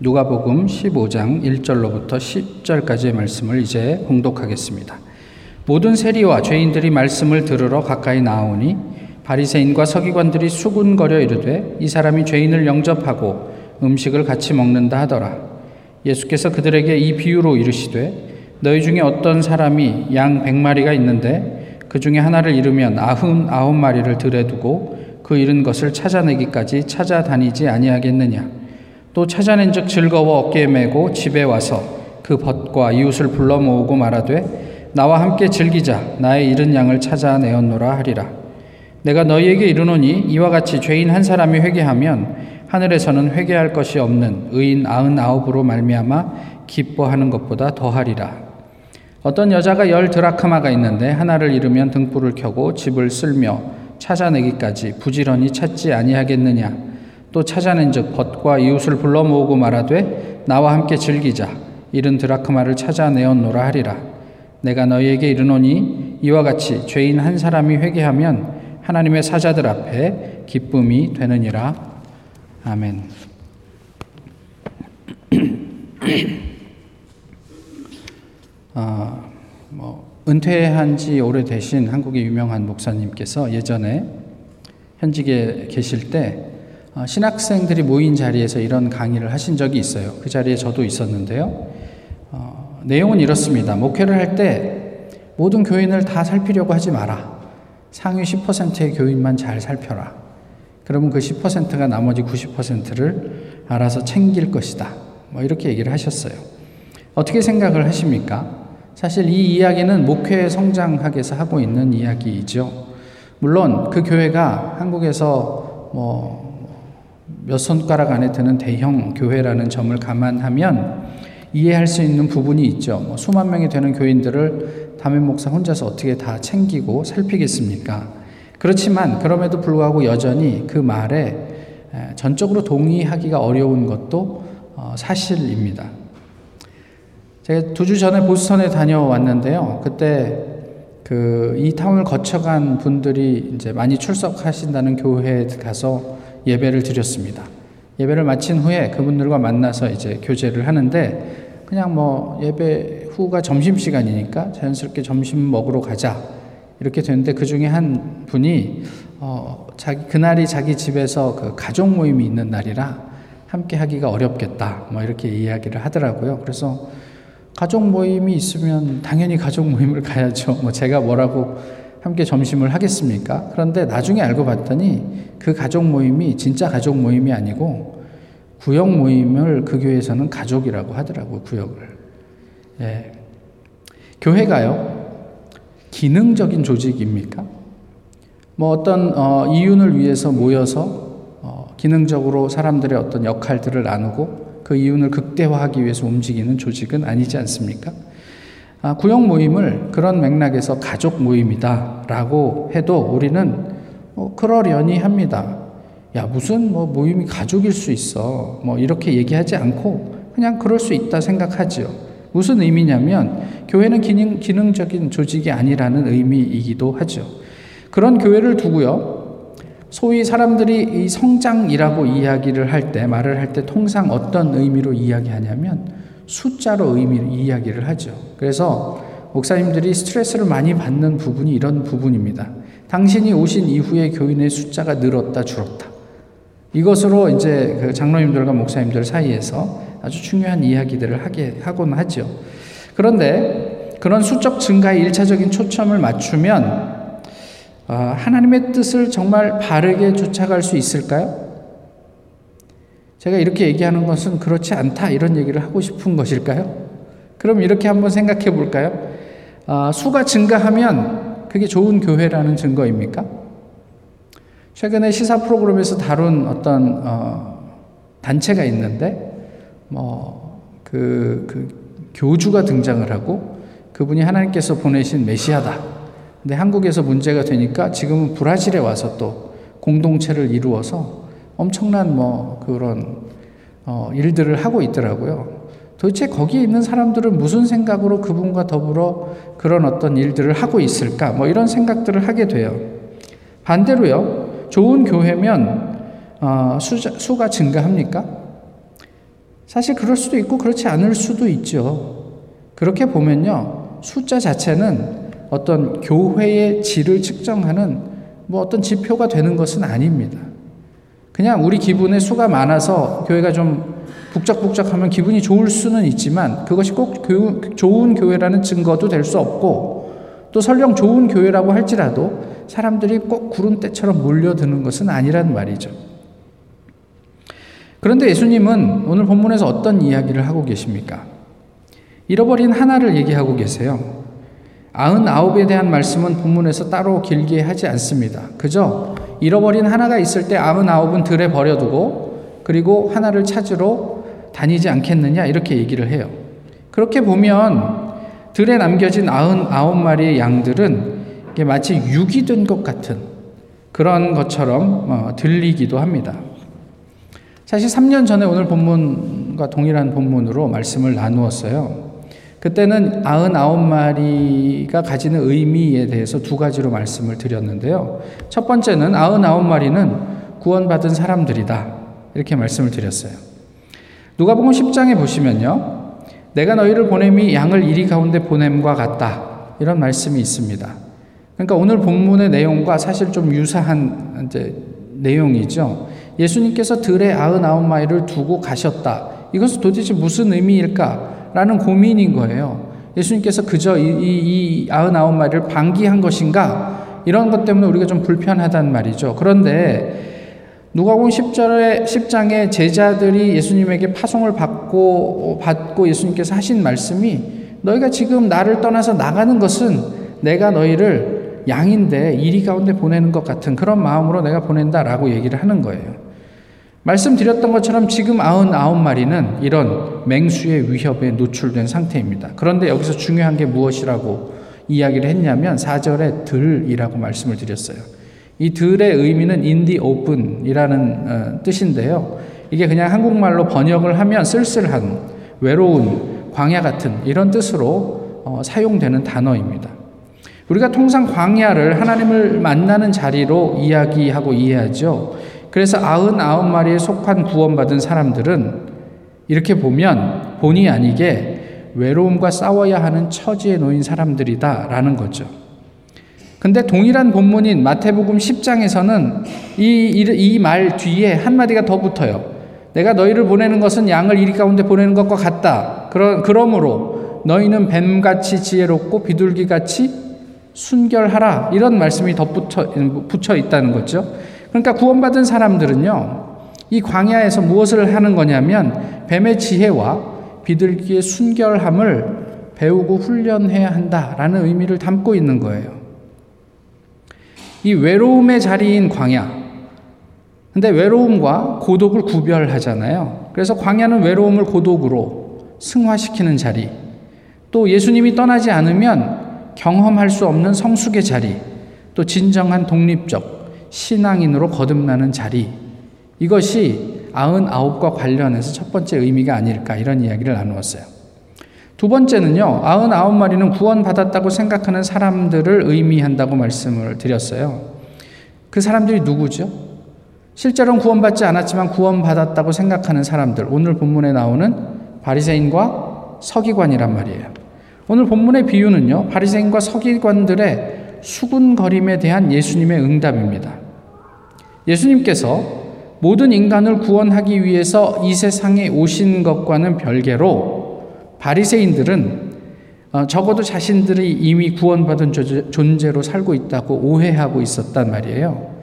누가복음 15장 1절로부터 10절까지의 말씀을 이제 공독하겠습니다. 모든 세리와 죄인들이 말씀을 들으러 가까이 나오니 바리새인과 서기관들이 수군거려 이르되 이 사람이 죄인을 영접하고 음식을 같이 먹는다 하더라. 예수께서 그들에게 이 비유로 이르시되 너희 중에 어떤 사람이 양 백마리가 있는데 그 중에 하나를 잃으면 아흔 아홉 마리를 들에 두고 그 잃은 것을 찾아내기까지 찾아다니지 아니하겠느냐 또 찾아낸 즉 즐거워 어깨에 메고 집에 와서 그 벗과 이웃을 불러 모으고 말하되 나와 함께 즐기자. 나의 잃은 양을 찾아 내었노라 하리라. 내가 너희에게 이르노니 이와 같이 죄인 한 사람이 회개하면 하늘에서는 회개할 것이 없는 의인 아흔 아홉으로 말미암아 기뻐하는 것보다 더하리라. 어떤 여자가 열 드라크마가 있는데 하나를 잃으면 등불을 켜고 집을 쓸며 찾아내기까지 부지런히 찾지 아니하겠느냐 또 찾아낸즉 벗과 이웃을 불러 모으고 말하되 나와 함께 즐기자. 이른 드라크마를 찾아내었노라 하리라. 내가 너희에게 이르노니 이와 같이 죄인 한 사람이 회개하면 하나님의 사자들 앞에 기쁨이 되느니라. 아멘. 어, 뭐 은퇴한 지 오래되신 한국의 유명한 목사님께서 예전에 현직에 계실 때 어, 신학생들이 모인 자리에서 이런 강의를 하신 적이 있어요. 그 자리에 저도 있었는데요. 어, 내용은 이렇습니다. 목회를 할 때 모든 교인을 다 살피려고 하지 마라. 상위 10%의 교인만 잘 살펴라. 그러면 그 10%가 나머지 90%를 알아서 챙길 것이다. 뭐 이렇게 얘기를 하셨어요. 어떻게 생각을 하십니까? 사실 이 이야기는 목회 성장학에서 하고 있는 이야기이죠. 물론 그 교회가 한국에서 뭐 몇 손가락 안에 드는 대형 교회라는 점을 감안하면 이해할 수 있는 부분이 있죠. 뭐 수만 명이 되는 교인들을 담임 목사 혼자서 어떻게 다 챙기고 살피겠습니까? 그렇지만 그럼에도 불구하고 여전히 그 말에 전적으로 동의하기가 어려운 것도 어, 사실입니다. 제가 두 주 전에 보스턴에 다녀왔는데요. 그때 그 이 타운을 거쳐간 분들이 이제 많이 출석하신다는 교회에 가서 예배를 드렸습니다. 예배를 마친 후에 그분들과 만나서 이제 교제를 하는데 그냥 뭐 예배 후가 점심 시간이니까 자연스럽게 점심 먹으러 가자 이렇게 됐는데 그 중에 한 분이 어 자기 그날이 자기 집에서 그 가족 모임이 있는 날이라 함께 하기가 어렵겠다 뭐 이렇게 이야기를 하더라고요. 그래서 가족 모임이 있으면 당연히 가족 모임을 가야죠. 뭐 제가 뭐라고 함께 점심을 하겠습니까? 그런데 나중에 알고 봤더니 그 가족 모임이 진짜 가족 모임이 아니고 구역 모임을 그 교회에서는 가족이라고 하더라고요, 구역을. 예. 교회가요, 기능적인 조직입니까? 뭐 어떤 어, 이윤을 위해서 모여서 어, 기능적으로 사람들의 어떤 역할들을 나누고 그 이윤을 극대화하기 위해서 움직이는 조직은 아니지 않습니까? 아, 구역 모임을 그런 맥락에서 가족 모임이다라고 해도 우리는 뭐 그러려니 합니다. 야, 무슨 뭐 모임이 가족일 수 있어. 뭐 이렇게 얘기하지 않고 그냥 그럴 수 있다 생각하죠. 무슨 의미냐면 교회는 기능, 기능적인 조직이 아니라는 의미이기도 하죠. 그런 교회를 두고요. 소위 사람들이 이 성장이라고 이야기를 할 때, 말을 할 때 통상 어떤 의미로 이야기하냐면 숫자로 의미를 이야기를 하죠. 그래서 목사님들이 스트레스를 많이 받는 부분이 이런 부분입니다. 당신이 오신 이후에 교인의 숫자가 늘었다, 줄었다. 이것으로 이제 그 장로님들과 목사님들 사이에서 아주 중요한 이야기들을 하게 하곤 하죠. 그런데 그런 수적 증가에 일차적인 초점을 맞추면 아, 하나님의 뜻을 정말 바르게 쫓아갈 수 있을까요? 제가 이렇게 얘기하는 것은 그렇지 않다 이런 얘기를 하고 싶은 것일까요? 그럼 이렇게 한번 생각해 볼까요? 아, 수가 증가하면 그게 좋은 교회라는 증거입니까? 최근에 시사 프로그램에서 다룬 어떤 어, 단체가 있는데 뭐그 그 교주가 등장을 하고 그분이 하나님께서 보내신 메시아다. 근데 한국에서 문제가 되니까 지금은 브라질에 와서 또 공동체를 이루어서 엄청난 뭐 그런 어 일들을 하고 있더라고요. 도대체 거기에 있는 사람들은 무슨 생각으로 그분과 더불어 그런 어떤 일들을 하고 있을까? 뭐 이런 생각들을 하게 돼요. 반대로요, 좋은 교회면 어, 수, 수가 증가합니까? 사실 그럴 수도 있고 그렇지 않을 수도 있죠. 그렇게 보면요. 숫자 자체는 어떤 교회의 질을 측정하는 뭐 어떤 지표가 되는 것은 아닙니다. 그냥 우리 기분에 수가 많아서 교회가 좀 북적북적하면 기분이 좋을 수는 있지만 그것이 꼭 교, 좋은 교회라는 증거도 될 수 없고 또 설령 좋은 교회라고 할지라도 사람들이 꼭 구름대처럼 몰려드는 것은 아니란 말이죠. 그런데 예수님은 오늘 본문에서 어떤 이야기를 하고 계십니까? 잃어버린 하나를 얘기하고 계세요. 아흔아홉에 대한 말씀은 본문에서 따로 길게 하지 않습니다. 그저 잃어버린 하나가 있을 때 아흔아홉은 들에 버려두고 그리고 하나를 찾으러 다니지 않겠느냐 이렇게 얘기를 해요. 그렇게 보면 들에 남겨진 아흔 아홉 마리의 양들은 마치 육이 된 것 같은 그런 것처럼 어, 들리기도 합니다. 사실 3년 전에 오늘 본문과 동일한 본문으로 말씀을 나누었어요. 그때는 99마리가 가지는 의미에 대해서 두 가지로 말씀을 드렸는데요. 첫 번째는 99마리는 구원받은 사람들이다. 이렇게 말씀을 드렸어요. 누가복음 10장에 보시면요. 내가 너희를 보냄이 양을 이리 가운데 보냄과 같다. 이런 말씀이 있습니다. 그러니까 오늘 본문의 내용과 사실 좀 유사한 이제 내용이죠. 예수님께서 들에 아흔아홉 마리를 두고 가셨다. 이것은 도대체 무슨 의미일까? 라는 고민인 거예요. 예수님께서 그저 이, 이, 이 아흔아홉 마리를 방기한 것인가? 이런 것 때문에 우리가 좀 불편하단 말이죠. 그런데 누가복음 10절에 10장에 제자들이 예수님에게 파송을 받고 받고 예수님께서 하신 말씀이 너희가 지금 나를 떠나서 나가는 것은 내가 너희를 양인데 이리 가운데 보내는 것 같은 그런 마음으로 내가 보낸다라고 얘기를 하는 거예요. 말씀드렸던 것처럼 지금 99마리는 이런 맹수의 위협에 노출된 상태입니다. 그런데 여기서 중요한 게 무엇이라고 이야기를 했냐면 4절에 들이라고 말씀을 드렸어요. 이 들의 의미는 인디 오픈이라는 어, 뜻인데요. 이게 그냥 한국말로 번역을 하면 쓸쓸한, 외로운, 광야 같은 이런 뜻으로 어, 사용되는 단어입니다. 우리가 통상 광야를 하나님을 만나는 자리로 이야기하고 이해하죠. 그래서 아흔아홉 마리에 속한 구원받은 사람들은 이렇게 보면 본의 아니게 외로움과 싸워야 하는 처지에 놓인 사람들이다라는 거죠. 근데 동일한 본문인 마태복음 10장에서는 이 말 뒤에 한마디가 더 붙어요. 내가 너희를 보내는 것은 양을 이리 가운데 보내는 것과 같다. 그러, 그러므로 너희는 뱀같이 지혜롭고 비둘기같이 순결하라. 이런 말씀이 덧붙여 붙여 있다는 거죠. 그러니까 구원받은 사람들은요, 이 광야에서 무엇을 하는 거냐면 뱀의 지혜와 비둘기의 순결함을 배우고 훈련해야 한다라는 의미를 담고 있는 거예요. 이 외로움의 자리인 광야. 근데 외로움과 고독을 구별하잖아요. 그래서 광야는 외로움을 고독으로 승화시키는 자리. 또 예수님이 떠나지 않으면 경험할 수 없는 성숙의 자리. 또 진정한 독립적, 신앙인으로 거듭나는 자리. 이것이 아흔아홉과 관련해서 첫 번째 의미가 아닐까 이런 이야기를 나누었어요. 두 번째는요, 아흔아홉 마리는 구원받았다고 생각하는 사람들을 의미한다고 말씀을 드렸어요. 그 사람들이 누구죠? 실제로는 구원받지 않았지만 구원받았다고 생각하는 사람들. 오늘 본문에 나오는 바리새인과 서기관이란 말이에요. 오늘 본문의 비유는요, 바리새인과 서기관들의 수군거림에 대한 예수님의 응답입니다. 예수님께서 모든 인간을 구원하기 위해서 이 세상에 오신 것과는 별개로 바리새인들은 어, 적어도 자신들이 이미 구원받은 존재로 살고 있다고 오해하고 있었단 말이에요.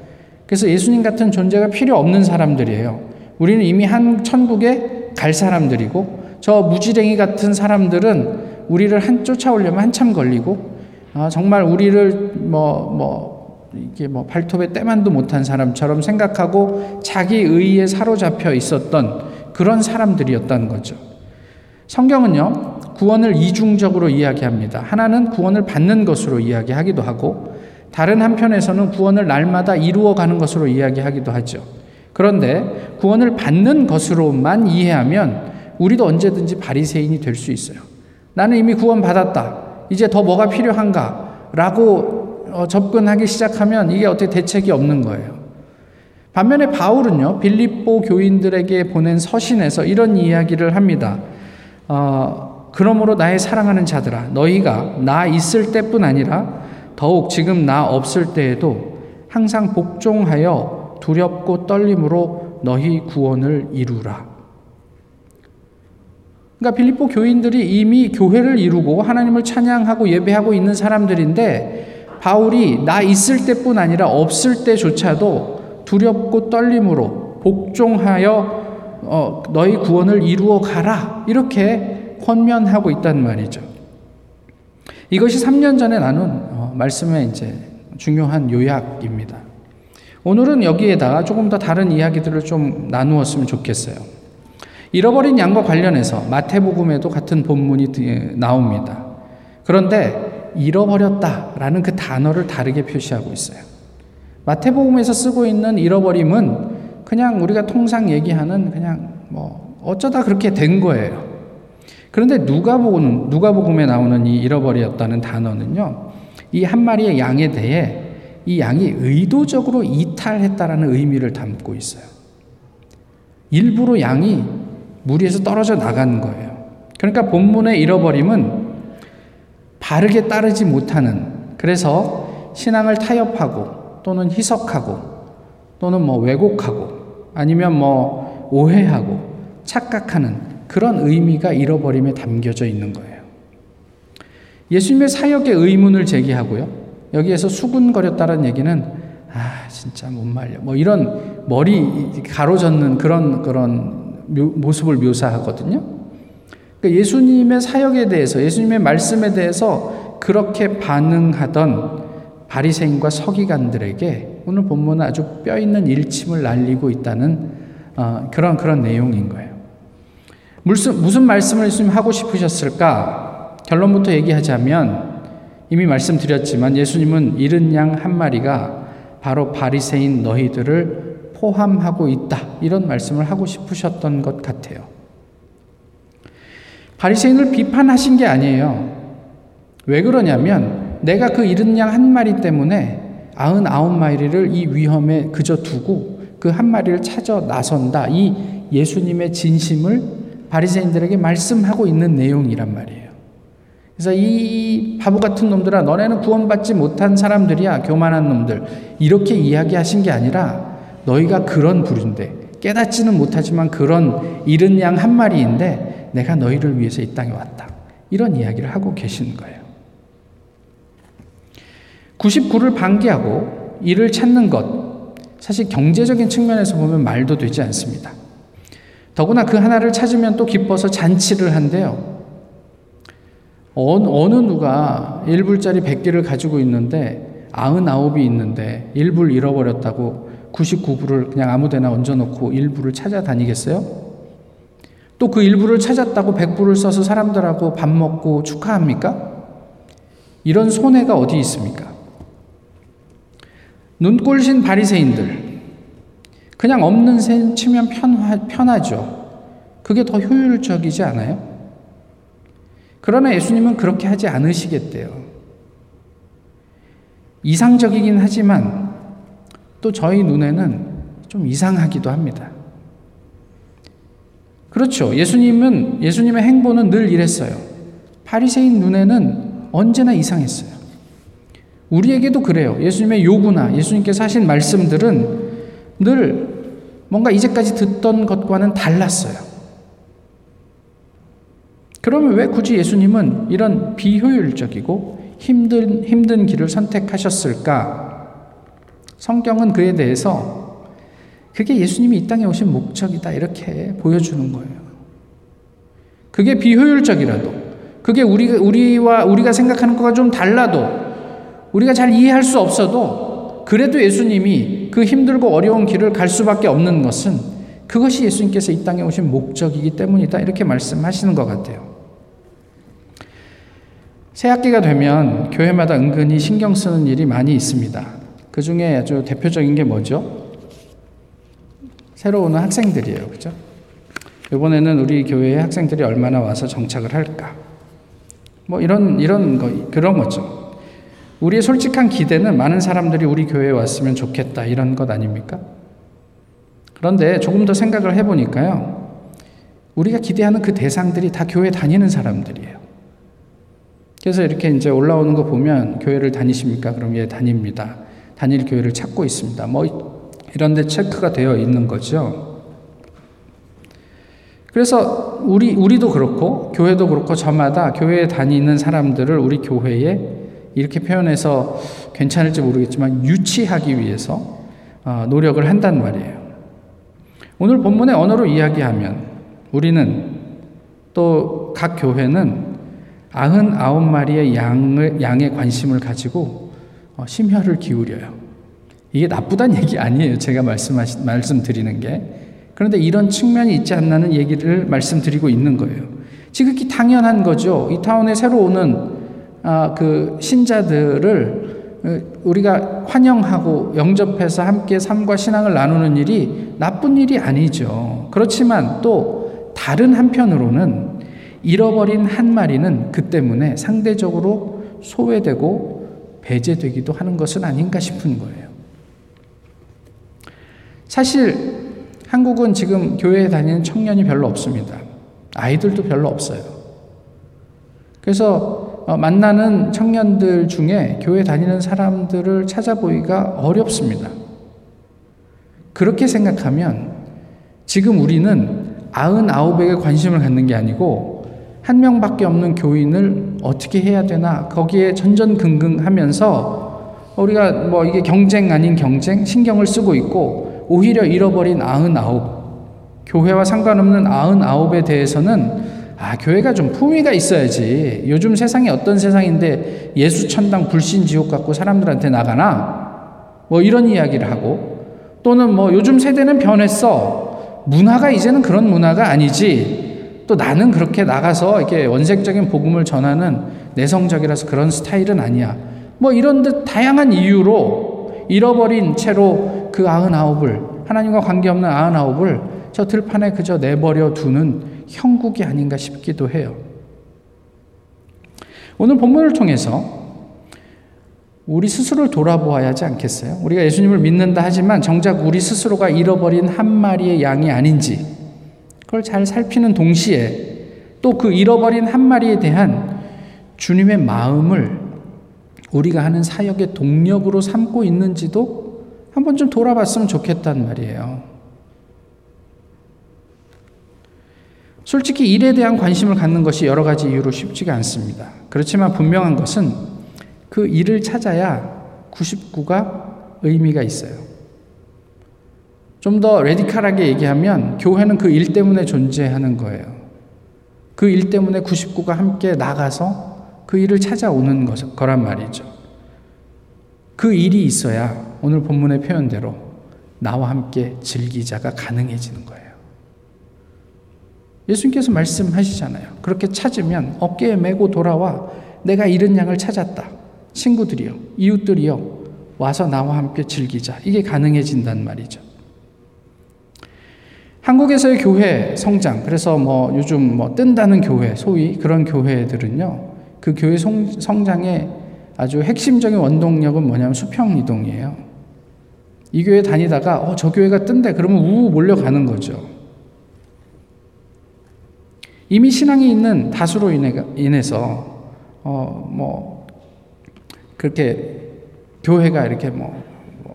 그래서 예수님 같은 존재가 필요 없는 사람들이에요. 우리는 이미 한 천국에 갈 사람들이고 저 무지랭이 같은 사람들은 우리를 한 쫓아오려면 한참 걸리고 아, 정말 우리를 뭐뭐 이게 뭐 발톱에 때만도 못한 사람처럼 생각하고 자기 의에 사로잡혀 있었던 그런 사람들이었다는 거죠. 성경은요, 구원을 이중적으로 이야기합니다. 하나는 구원을 받는 것으로 이야기하기도 하고, 다른 한편에서는 구원을 날마다 이루어가는 것으로 이야기하기도 하죠. 그런데 구원을 받는 것으로만 이해하면 우리도 언제든지 바리새인이 될 수 있어요. 나는 이미 구원 받았다. 이제 더 뭐가 필요한가? 라고 어, 접근하기 시작하면 이게 어떻게 대책이 없는 거예요. 반면에 바울은요, 빌립보 교인들에게 보낸 서신에서 이런 이야기를 합니다. 어, 그러므로 나의 사랑하는 자들아, 너희가 나 있을 때뿐 아니라 더욱 지금 나 없을 때에도 항상 복종하여 두렵고 떨림으로 너희 구원을 이루라. 그러니까 빌립보 교인들이 이미 교회를 이루고 하나님을 찬양하고 예배하고 있는 사람들인데 바울이 나 있을 때뿐 아니라 없을 때조차도 두렵고 떨림으로 복종하여 어, 너희 구원을 이루어 가라 이렇게 권면하고 있단 말이죠. 이것이 3년 전에 나눈 어, 말씀의 이제 중요한 요약입니다. 오늘은 여기에다가 조금 더 다른 이야기들을 좀 나누었으면 좋겠어요. 잃어버린 양과 관련해서 마태복음에도 같은 본문이 나옵니다. 그런데 잃어버렸다라는 그 단어를 다르게 표시하고 있어요. 마태복음에서 쓰고 있는 잃어버림은 그냥 우리가 통상 얘기하는 그냥 뭐 어쩌다 그렇게 된 거예요. 그런데 누가복음 누가복음에 나오는 이 잃어버렸다는 단어는요. 이 한 마리의 양에 대해 이 양이 의도적으로 이탈했다라는 의미를 담고 있어요. 일부러 양이 무리에서 떨어져 나간 거예요. 그러니까 본문의 잃어버림은 바르게 따르지 못하는 그래서 신앙을 타협하고 또는 희석하고 또는 뭐 왜곡하고 아니면 뭐 오해하고 착각하는 그런 의미가 잃어버림에 담겨져 있는 거예요. 예수님의 사역의 의문을 제기하고요. 여기에서 수군거렸다는 얘기는 아 진짜 못 말려 뭐 이런 머리 가로젓는 그런 그런 모습을 묘사하거든요. 그러니까 예수님의 사역에 대해서 예수님의 말씀에 대해서 그렇게 반응하던 바리새인과 서기관들에게 오늘 본문은 아주 뼈 있는 일침을 날리고 있다는 어, 그런 그런 내용인 거예요. 무슨 무슨 말씀을 예수님 하고 싶으셨을까? 결론부터 얘기하자면 이미 말씀드렸지만 예수님은 잃은 양 한 마리가 바로 바리새인 너희들을 포함하고 있다. 이런 말씀을 하고 싶으셨던 것 같아요. 바리새인을 비판하신 게 아니에요. 왜 그러냐면 내가 그 잃은 양 한 마리 때문에 아흔 아홉 마리를 이 위험에 그저 두고 그 한 마리를 찾아 나선다. 이 예수님의 진심을 바리새인들에게 말씀하고 있는 내용이란 말이에요. 그래서 이 바보 같은 놈들아 너네는 구원받지 못한 사람들이야 교만한 놈들 이렇게 이야기하신 게 아니라 너희가 그런 부류인데 깨닫지는 못하지만 그런 잃은 양 한 마리인데 내가 너희를 위해서 이 땅에 왔다. 이런 이야기를 하고 계시는 거예요. 99를 방기하고 이를 찾는 것 사실 경제적인 측면에서 보면 말도 되지 않습니다. 더구나 그 하나를 찾으면 또 기뻐서 잔치를 한대요. 어느, 어느 누가 1불짜리 100개를 가지고 있는데 99이 있는데 1불 잃어버렸다고 99부를 그냥 아무 데나 얹어놓고 일부를 찾아다니겠어요? 또 그 일부를 찾았다고 100부를 써서 사람들하고 밥 먹고 축하합니까? 이런 손해가 어디 있습니까? 눈꼴신 바리새인들 그냥 없는 셈 치면 편하, 편하 죠. 그게 더 효율적이지 않아요? 그러나 예수님은 그렇게 하지 않으시겠대요. 이상적이긴 하지만 또 저희 눈에는 좀 이상하기도 합니다. 그렇죠. 예수님은 예수님의 행보는 늘 이랬어요. 바리새인 눈에는 언제나 이상했어요. 우리에게도 그래요. 예수님의 요구나 예수님께서 하신 말씀들은 늘 뭔가 이제까지 듣던 것과는 달랐어요. 그러면 왜 굳이 예수님은 이런 비효율적이고 힘든 힘든 길을 선택하셨을까? 성경은 그에 대해서 그게 예수님이 이 땅에 오신 목적이다 이렇게 보여주는 거예요. 그게 비효율적이라도 그게 우리 우리와 우리가 생각하는 것과 좀 달라도 우리가 잘 이해할 수 없어도 그래도 예수님이 그 힘들고 어려운 길을 갈 수밖에 없는 것은 그것이 예수님께서 이 땅에 오신 목적이기 때문이다 이렇게 말씀하시는 것 같아요. 새 학기가 되면 교회마다 은근히 신경 쓰는 일이 많이 있습니다. 그 중에 아주 대표적인 게 뭐죠? 새로 오는 학생들이에요. 그죠? 이번에는 우리 교회에 학생들이 얼마나 와서 정착을 할까? 뭐 이런, 이런 거, 그런 거죠. 우리의 솔직한 기대는 많은 사람들이 우리 교회에 왔으면 좋겠다. 이런 것 아닙니까? 그런데 조금 더 생각을 해 보니까요. 우리가 기대하는 그 대상들이 다 교회 다니는 사람들이에요. 그래서 이렇게 이제 올라오는 거 보면 교회를 다니십니까? 그럼 예, 다닙니다. 다닐 교회를 찾고 있습니다. 뭐 이런 데 체크가 되어 있는 거죠. 그래서 우리 우리도 그렇고 교회도 그렇고 저마다 교회에 다니는 사람들을 우리 교회에 이렇게 표현해서 괜찮을지 모르겠지만 유치하기 위해서 어, 노력을 한단 말이에요. 오늘 본문의 언어로 이야기하면 우리는 또 각 교회는 아흔 아홉 마리의 양을, 양에 관심을 가지고 어, 심혈을 기울여요. 이게 나쁘단 얘기 아니에요. 제가 말씀하시, 말씀드리는 게. 그런데 이런 측면이 있지 않나는 얘기를 말씀드리고 있는 거예요. 지극히 당연한 거죠. 이 타운에 새로 오는 아, 그 신자들을 어, 우리가 환영하고 영접해서 함께 삶과 신앙을 나누는 일이 나쁜 일이 아니죠. 그렇지만 또 다른 한편으로는 잃어버린 한 마리는 그 때문에 상대적으로 소외되고 배제되기도 하는 것은 아닌가 싶은 거예요. 사실 한국은 지금 교회에 다니는 청년이 별로 없습니다. 아이들도 별로 없어요. 그래서 어, 만나는 청년들 중에 교회 다니는 사람들을 찾아보기가 어렵습니다. 그렇게 생각하면 지금 우리는 아흔아홉에게 관심을 갖는 게 아니고 한 명밖에 없는 교인을 어떻게 해야 되나 거기에 전전긍긍하면서 우리가 뭐 이게 경쟁 아닌 경쟁 신경을 쓰고 있고 오히려 잃어버린 아흔아홉 교회와 상관없는 아흔아홉에 대해서는 아 교회가 좀 품위가 있어야지. 요즘 세상이 어떤 세상인데 예수 천당 불신 지옥 갖고 사람들한테 나가나? 뭐 이런 이야기를 하고 또는 뭐 요즘 세대는 변했어. 문화가 이제는 그런 문화가 아니지. 또 나는 그렇게 나가서 이렇게 원색적인 복음을 전하는 내성적이라서 그런 스타일은 아니야. 뭐 이런 듯 다양한 이유로 잃어버린 채로 그 아흔아홉을 하나님과 관계없는 아흔아홉을 저 들판에 그저 내버려 두는 형국이 아닌가 싶기도 해요. 오늘 본문을 통해서 우리 스스로를 돌아보아야 하지 않겠어요? 우리가 예수님을 믿는다 하지만 정작 우리 스스로가 잃어버린 한 마리의 양이 아닌지 그걸 잘 살피는 동시에 또 그 잃어버린 한 마리에 대한 주님의 마음을 우리가 하는 사역의 동력으로 삼고 있는지도 한번 좀 돌아봤으면 좋겠단 말이에요. 솔직히 일에 대한 관심을 갖는 것이 여러 가지 이유로 쉽지가 않습니다. 그렇지만 분명한 것은 그 일을 찾아야 99가 의미가 있어요. 좀 더 레디칼하게 얘기하면 교회는 그 일 때문에 존재하는 거예요. 그 일 때문에 99가 함께 나가서 그 일을 찾아오는 것, 거란 말이죠. 그 일이 있어야 오늘 본문의 표현대로 나와 함께 즐기자가 가능해지는 거예요. 예수님께서 말씀하시잖아요. 그렇게 찾으면 어깨에 메고 돌아와 내가 잃은 양을 찾았다. 친구들이요, 이웃들이요, 와서 나와 함께 즐기자. 이게 가능해진단 말이죠. 한국에서의 교회 성장, 그래서 뭐 요즘 뭐 뜬다는 교회, 소위 그런 교회들은요, 그 교회 성, 성장의 아주 핵심적인 원동력은 뭐냐면 수평 이동이에요. 이 교회 다니다가, 어, 저 교회가 뜬대. 그러면 우우 몰려가는 거죠. 이미 신앙이 있는 다수로 인해, 인해서, 어, 뭐, 그렇게 교회가 이렇게 뭐,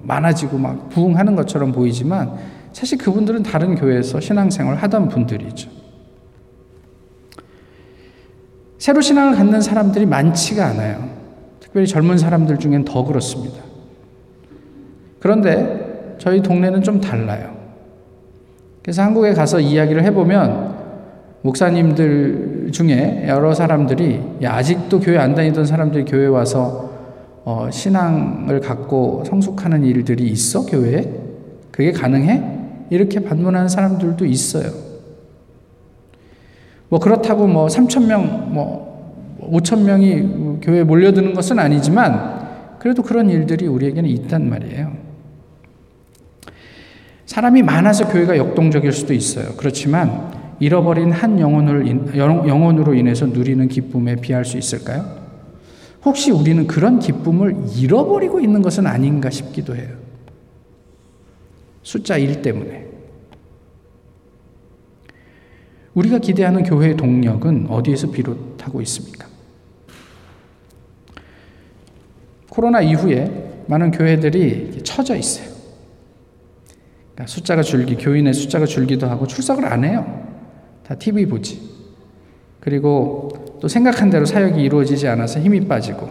많아지고 막 부흥하는 것처럼 보이지만 사실 그분들은 다른 교회에서 신앙생활 하던 분들이죠. 새로 신앙을 갖는 사람들이 많지가 않아요. 특별히 젊은 사람들 중엔 더 그렇습니다. 그런데 저희 동네는 좀 달라요. 그래서 한국에 가서 이야기를 해보면 목사님들 중에 여러 사람들이 아직도 교회 안 다니던 사람들이 교회 와서 어, 신앙을 갖고 성숙하는 일들이 있어 교회에? 그게 가능해? 이렇게 반문하는 사람들도 있어요. 뭐 그렇다고 뭐 3천 명, 뭐 5천 명이 교회에 몰려드는 것은 아니지만 그래도 그런 일들이 우리에게는 있단 말이에요. 사람이 많아서 교회가 역동적일 수도 있어요. 그렇지만 잃어버린 한 영혼을, 영혼으로 인해서 누리는 기쁨에 비할 수 있을까요? 혹시 우리는 그런 기쁨을 잃어버리고 있는 것은 아닌가 싶기도 해요. 숫자 1 때문에. 우리가 기대하는 교회의 동력은 어디에서 비롯하고 있습니까? 코로나 이후에 많은 교회들이 처져 있어요. 그러니까 숫자가 줄기, 교인의 숫자가 줄기도 하고 출석을 안 해요. 다 TV 보지. 그리고 또 생각한 대로 사역이 이루어지지 않아서 힘이 빠지고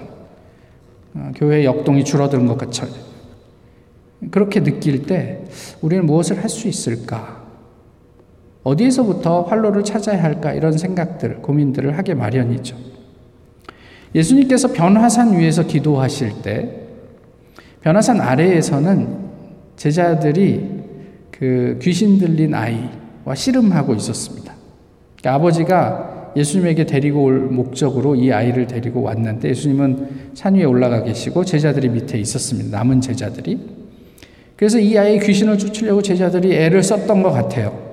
어, 교회의 역동이 줄어드는 것 같아요. 그렇게 느낄 때 우리는 무엇을 할 수 있을까? 어디에서부터 활로를 찾아야 할까? 이런 생각들, 고민들을 하게 마련이죠. 예수님께서 변화산 위에서 기도하실 때 변화산 아래에서는 제자들이 그 귀신 들린 아이와 씨름하고 있었습니다. 그러니까 아버지가 예수님에게 데리고 올 목적으로 이 아이를 데리고 왔는데 예수님은 산 위에 올라가 계시고 제자들이 밑에 있었습니다. 남은 제자들이. 그래서 이 아이의 귀신을 쫓으려고 제자들이 애를 썼던 것 같아요.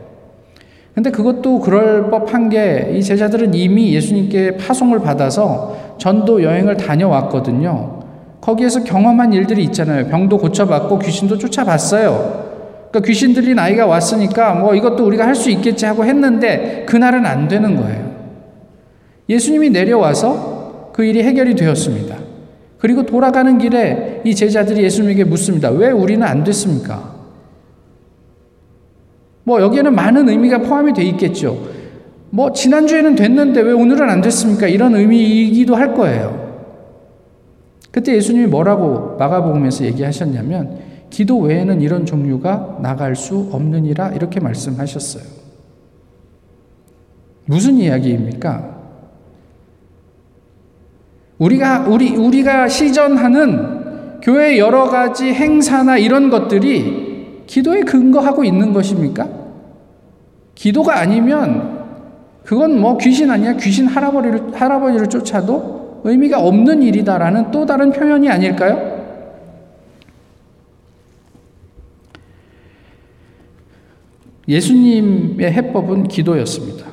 근데 그것도 그럴 법한 게 이 제자들은 이미 예수님께 파송을 받아서 전도 여행을 다녀왔거든요. 거기에서 경험한 일들이 있잖아요. 병도 고쳐봤고 귀신도 쫓아봤어요. 그러니까 귀신 들린 아이가 왔으니까 뭐 이것도 우리가 할 수 있겠지 하고 했는데 그날은 안 되는 거예요. 예수님이 내려와서 그 일이 해결이 되었습니다. 그리고 돌아가는 길에 이 제자들이 예수님에게 묻습니다. 왜 우리는 안 됐습니까? 뭐 여기에는 많은 의미가 포함이 돼 있겠죠. 뭐 지난주에는 됐는데 왜 오늘은 안 됐습니까? 이런 의미이기도 할 거예요. 그때 예수님이 뭐라고 마가복음에서 얘기하셨냐면 기도 외에는 이런 종류가 나갈 수 없느니라 이렇게 말씀하셨어요. 무슨 이야기입니까? 우리가 우리 우리가 시전하는 교회 여러 가지 행사나 이런 것들이 기도에 근거하고 있는 것입니까? 기도가 아니면 그건 뭐 귀신 아니야 귀신 할아버지를 할아버지를 쫓아도 의미가 없는 일이다라는 또 다른 표현이 아닐까요? 예수님의 해법은 기도였습니다.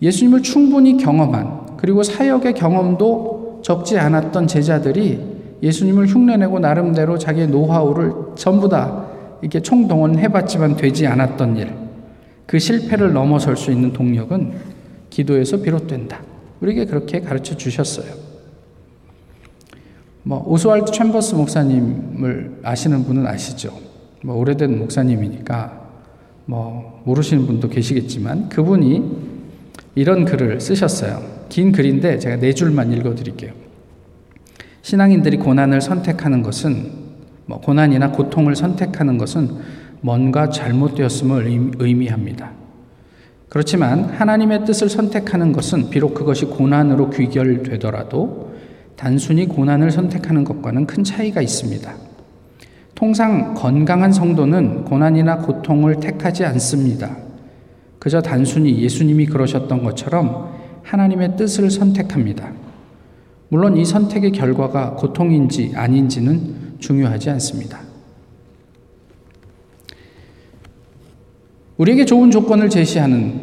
예수님을 충분히 경험한 그리고 사역의 경험도 적지 않았던 제자들이 예수님을 흉내내고 나름대로 자기의 노하우를 전부 다 이렇게 총동원해봤지만 되지 않았던 일, 그 실패를 넘어설 수 있는 동력은 기도에서 비롯된다. 우리에게 그렇게 가르쳐 주셨어요. 뭐 오스왈드 챔버스 목사님을 아시는 분은 아시죠. 뭐 오래된 목사님이니까 뭐 모르시는 분도 계시겠지만 그분이 이런 글을 쓰셨어요. 긴 글인데 제가 네 줄만 읽어 드릴게요. 신앙인들이 고난을 선택하는 것은 뭐 고난이나 고통을 선택하는 것은 뭔가 잘못되었음을 의미합니다. 그렇지만 하나님의 뜻을 선택하는 것은 비록 그것이 고난으로 귀결되더라도 단순히 고난을 선택하는 것과는 큰 차이가 있습니다. 통상 건강한 성도는 고난이나 고통을 택하지 않습니다. 그저 단순히 예수님이 그러셨던 것처럼 하나님의 뜻을 선택합니다. 물론 이 선택의 결과가 고통인지 아닌지는 중요하지 않습니다. 우리에게 좋은 조건을 제시하는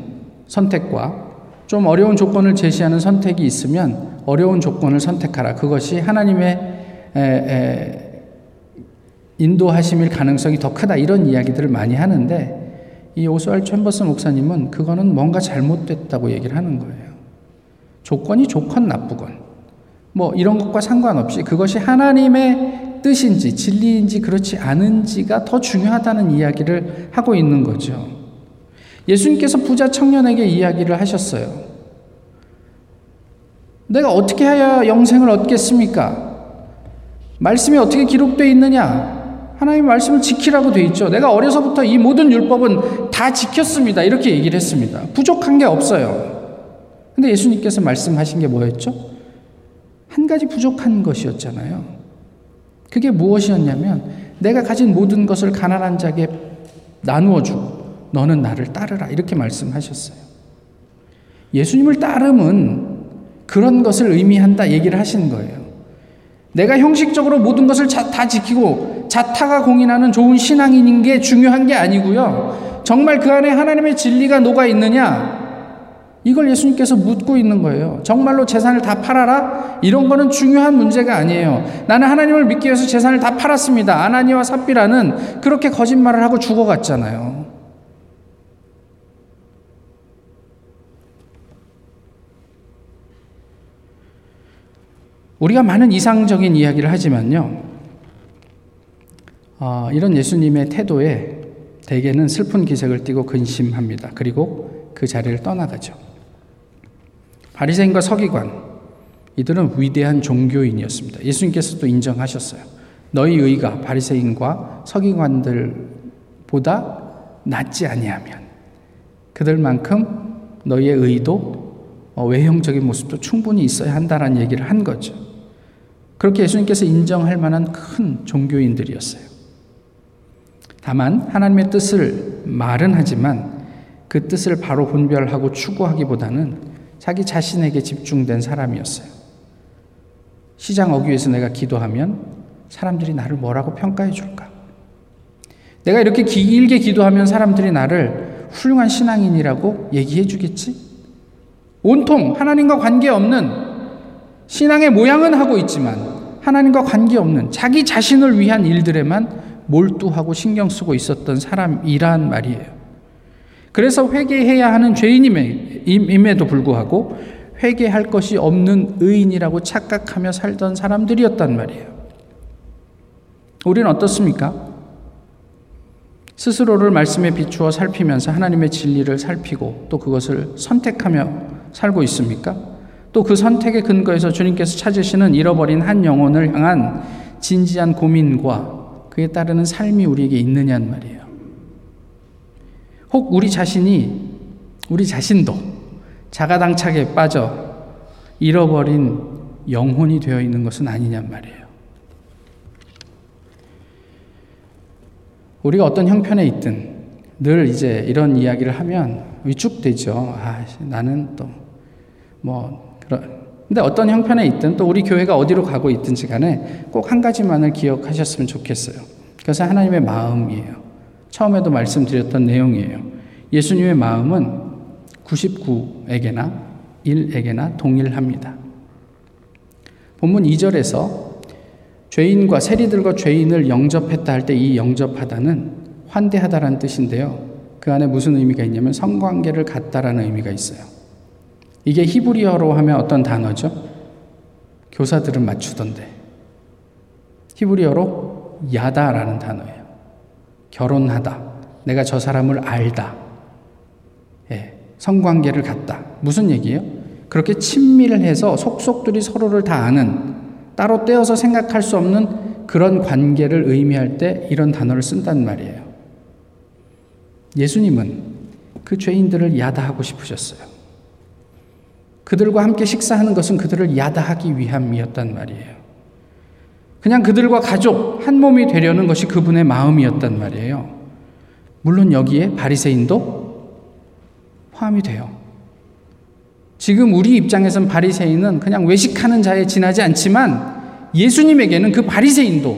선택과 좀 어려운 조건을 제시하는 선택이 있으면 어려운 조건을 선택하라. 그것이 하나님의 인도하심일 가능성이 더 크다 이런 이야기들을 많이 하는데 이 오스왈 챔버스 목사님은 그거는 뭔가 잘못됐다고 얘기를 하는 거예요. 조건이 좋건 나쁘건 뭐 이런 것과 상관없이 그것이 하나님의 뜻인지 진리인지 그렇지 않은지가 더 중요하다는 이야기를 하고 있는 거죠. 예수님께서 부자 청년에게 이야기를 하셨어요. 내가 어떻게 해야 영생을 얻겠습니까? 말씀이 어떻게 기록되어 있느냐? 하나님 말씀을 지키라고 돼 있죠. 내가 어려서부터 이 모든 율법은 다 지켰습니다. 이렇게 얘기를 했습니다. 부족한 게 없어요. 근데 예수님께서 말씀하신 게 뭐였죠? 한 가지 부족한 것이었잖아요. 그게 무엇이었냐면 내가 가진 모든 것을 가난한 자에게 나누어 주고 너는 나를 따르라 이렇게 말씀하셨어요. 예수님을 따름은 그런 것을 의미한다 얘기를 하신 거예요. 내가 형식적으로 모든 것을 다 지키고 자타가 공인하는 좋은 신앙인인 게 중요한 게 아니고요. 정말 그 안에 하나님의 진리가 녹아 있느냐? 이걸 예수님께서 묻고 있는 거예요. 정말로 재산을 다 팔아라? 이런 거는 중요한 문제가 아니에요. 나는 하나님을 믿기 위해서 재산을 다 팔았습니다. 아나니와 삽비라는 그렇게 거짓말을 하고 죽어갔잖아요. 우리가 많은 이상적인 이야기를 하지만요. 어, 이런 예수님의 태도에 대개는 슬픈 기색을 띠고 근심합니다. 그리고 그 자리를 떠나가죠. 바리새인과 서기관 이들은 위대한 종교인이었습니다. 예수님께서도 인정하셨어요. 너희 의가 바리새인과 서기관들보다 낫지 아니하면 그들만큼 너희의 의도 어, 외형적인 모습도 충분히 있어야 한다라는 얘기를 한 거죠. 그렇게 예수님께서 인정할 만한 큰 종교인들이었어요. 다만 하나님의 뜻을 말은 하지만 그 뜻을 바로 분별하고 추구하기보다는 자기 자신에게 집중된 사람이었어요. 시장 어귀에서 내가 기도하면 사람들이 나를 뭐라고 평가해 줄까? 내가 이렇게 길게 기도하면 사람들이 나를 훌륭한 신앙인이라고 얘기해 주겠지? 온통 하나님과 관계없는 신앙의 모양은 하고 있지만 하나님과 관계없는 자기 자신을 위한 일들에만 몰두하고 신경 쓰고 있었던 사람이란 말이에요. 그래서 회개해야 하는 죄인임에도 불구하고 회개할 것이 없는 의인이라고 착각하며 살던 사람들이었단 말이에요. 우리는 어떻습니까? 스스로를 말씀에 비추어 살피면서 하나님의 진리를 살피고 또 그것을 선택하며 살고 있습니까? 또 그 선택의 근거에서 주님께서 찾으시는 잃어버린 한 영혼을 향한 진지한 고민과 그에 따르는 삶이 우리에게 있느냐는 말이에요. 혹 우리 자신이, 우리 자신도 자가당착에 빠져 잃어버린 영혼이 되어 있는 것은 아니냔 말이에요. 우리가 어떤 형편에 있든 늘 이제 이런 이야기를 하면 위축되죠. 아, 나는 또 뭐 그런 근데 어떤 형편에 있든 또 우리 교회가 어디로 가고 있든지 간에 꼭 한 가지만을 기억하셨으면 좋겠어요. 그래서 하나님의 마음이에요. 처음에도 말씀드렸던 내용이에요. 예수님의 마음은 99에게나 1에게나 동일합니다. 본문 2절에서 죄인과 세리들과 죄인을 영접했다 할 때 이 영접하다는 환대하다라는 뜻인데요. 그 안에 무슨 의미가 있냐면 성관계를 갖다라는 의미가 있어요. 이게 히브리어로 하면 어떤 단어죠? 교사들은 맞추던데. 히브리어로 야다라는 단어예요. 결혼하다. 내가 저 사람을 알다. 예, 성관계를 갖다. 무슨 얘기예요? 그렇게 친밀을 해서 속속들이 서로를 다 아는 따로 떼어서 생각할 수 없는 그런 관계를 의미할 때 이런 단어를 쓴단 말이에요. 예수님은 그 죄인들을 야다하고 싶으셨어요. 그들과 함께 식사하는 것은 그들을 야다하기 위함이었단 말이에요. 그냥 그들과 가족 한 몸이 되려는 것이 그분의 마음이었단 말이에요. 물론 여기에 바리새인도 포함이 돼요. 지금 우리 입장에선 바리새인은 그냥 외식하는 자에 지나지 않지만 예수님에게는 그 바리새인도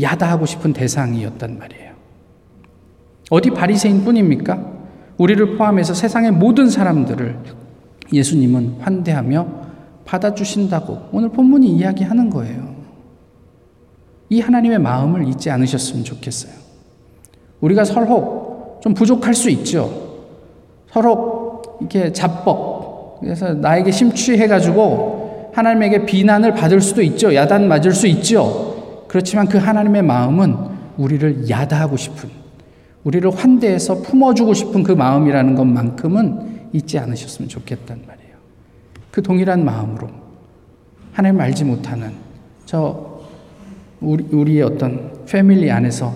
야다하고 싶은 대상이었단 말이에요. 어디 바리새인뿐입니까? 우리를 포함해서 세상의 모든 사람들을 예수님은 환대하며 받아주신다고 오늘 본문이 이야기하는 거예요. 이 하나님의 마음을 잊지 않으셨으면 좋겠어요. 우리가 서로 좀 부족할 수 있죠. 서로 이렇게 잡법, 그래서 나에게 심취해가지고 하나님에게 비난을 받을 수도 있죠. 야단 맞을 수 있죠. 그렇지만 그 하나님의 마음은 우리를 야다하고 싶은, 우리를 환대해서 품어주고 싶은 그 마음이라는 것만큼은 잊지 않으셨으면 좋겠단 말이에요. 그 동일한 마음으로 하나님 알지 못하는 저 우리, 우리의 어떤 패밀리 안에서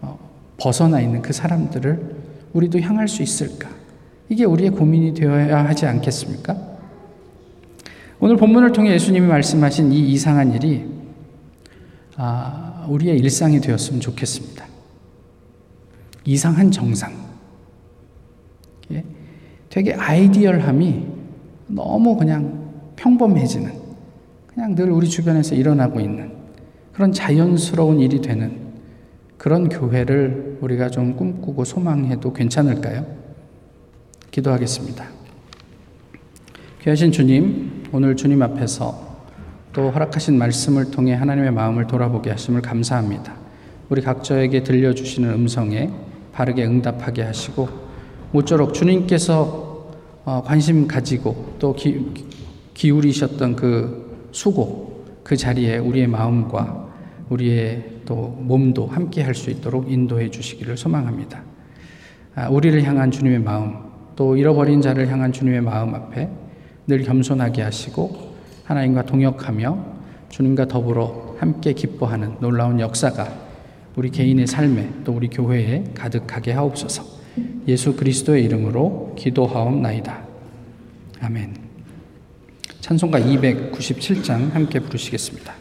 어, 벗어나 있는 그 사람들을 우리도 향할 수 있을까? 이게 우리의 고민이 되어야 하지 않겠습니까? 오늘 본문을 통해 예수님이 말씀하신 이 이상한 일이 아, 우리의 일상이 되었으면 좋겠습니다. 이상한 정상. 예? 되게 아이디얼함이 너무 그냥 평범해지는, 그냥 늘 우리 주변에서 일어나고 있는 그런 자연스러운 일이 되는 그런 교회를 우리가 좀 꿈꾸고 소망해도 괜찮을까요? 기도하겠습니다. 귀하신 주님, 오늘 주님 앞에서 또 허락하신 말씀을 통해 하나님의 마음을 돌아보게 하심을 감사합니다. 우리 각자에게 들려주시는 음성에 바르게 응답하게 하시고, 모쪼록 주님께서 어, 관심 가지고 또 기, 기울이셨던 그 수고, 그 자리에 우리의 마음과 우리의 또 몸도 함께 할 수 있도록 인도해 주시기를 소망합니다. 아, 우리를 향한 주님의 마음, 또 잃어버린 자를 향한 주님의 마음 앞에 늘 겸손하게 하시고 하나님과 동역하며 주님과 더불어 함께 기뻐하는 놀라운 역사가 우리 개인의 삶에 또 우리 교회에 가득하게 하옵소서. 예수 그리스도의 이름으로 기도하옵나이다. 아멘. 찬송가 297장 함께 부르시겠습니다.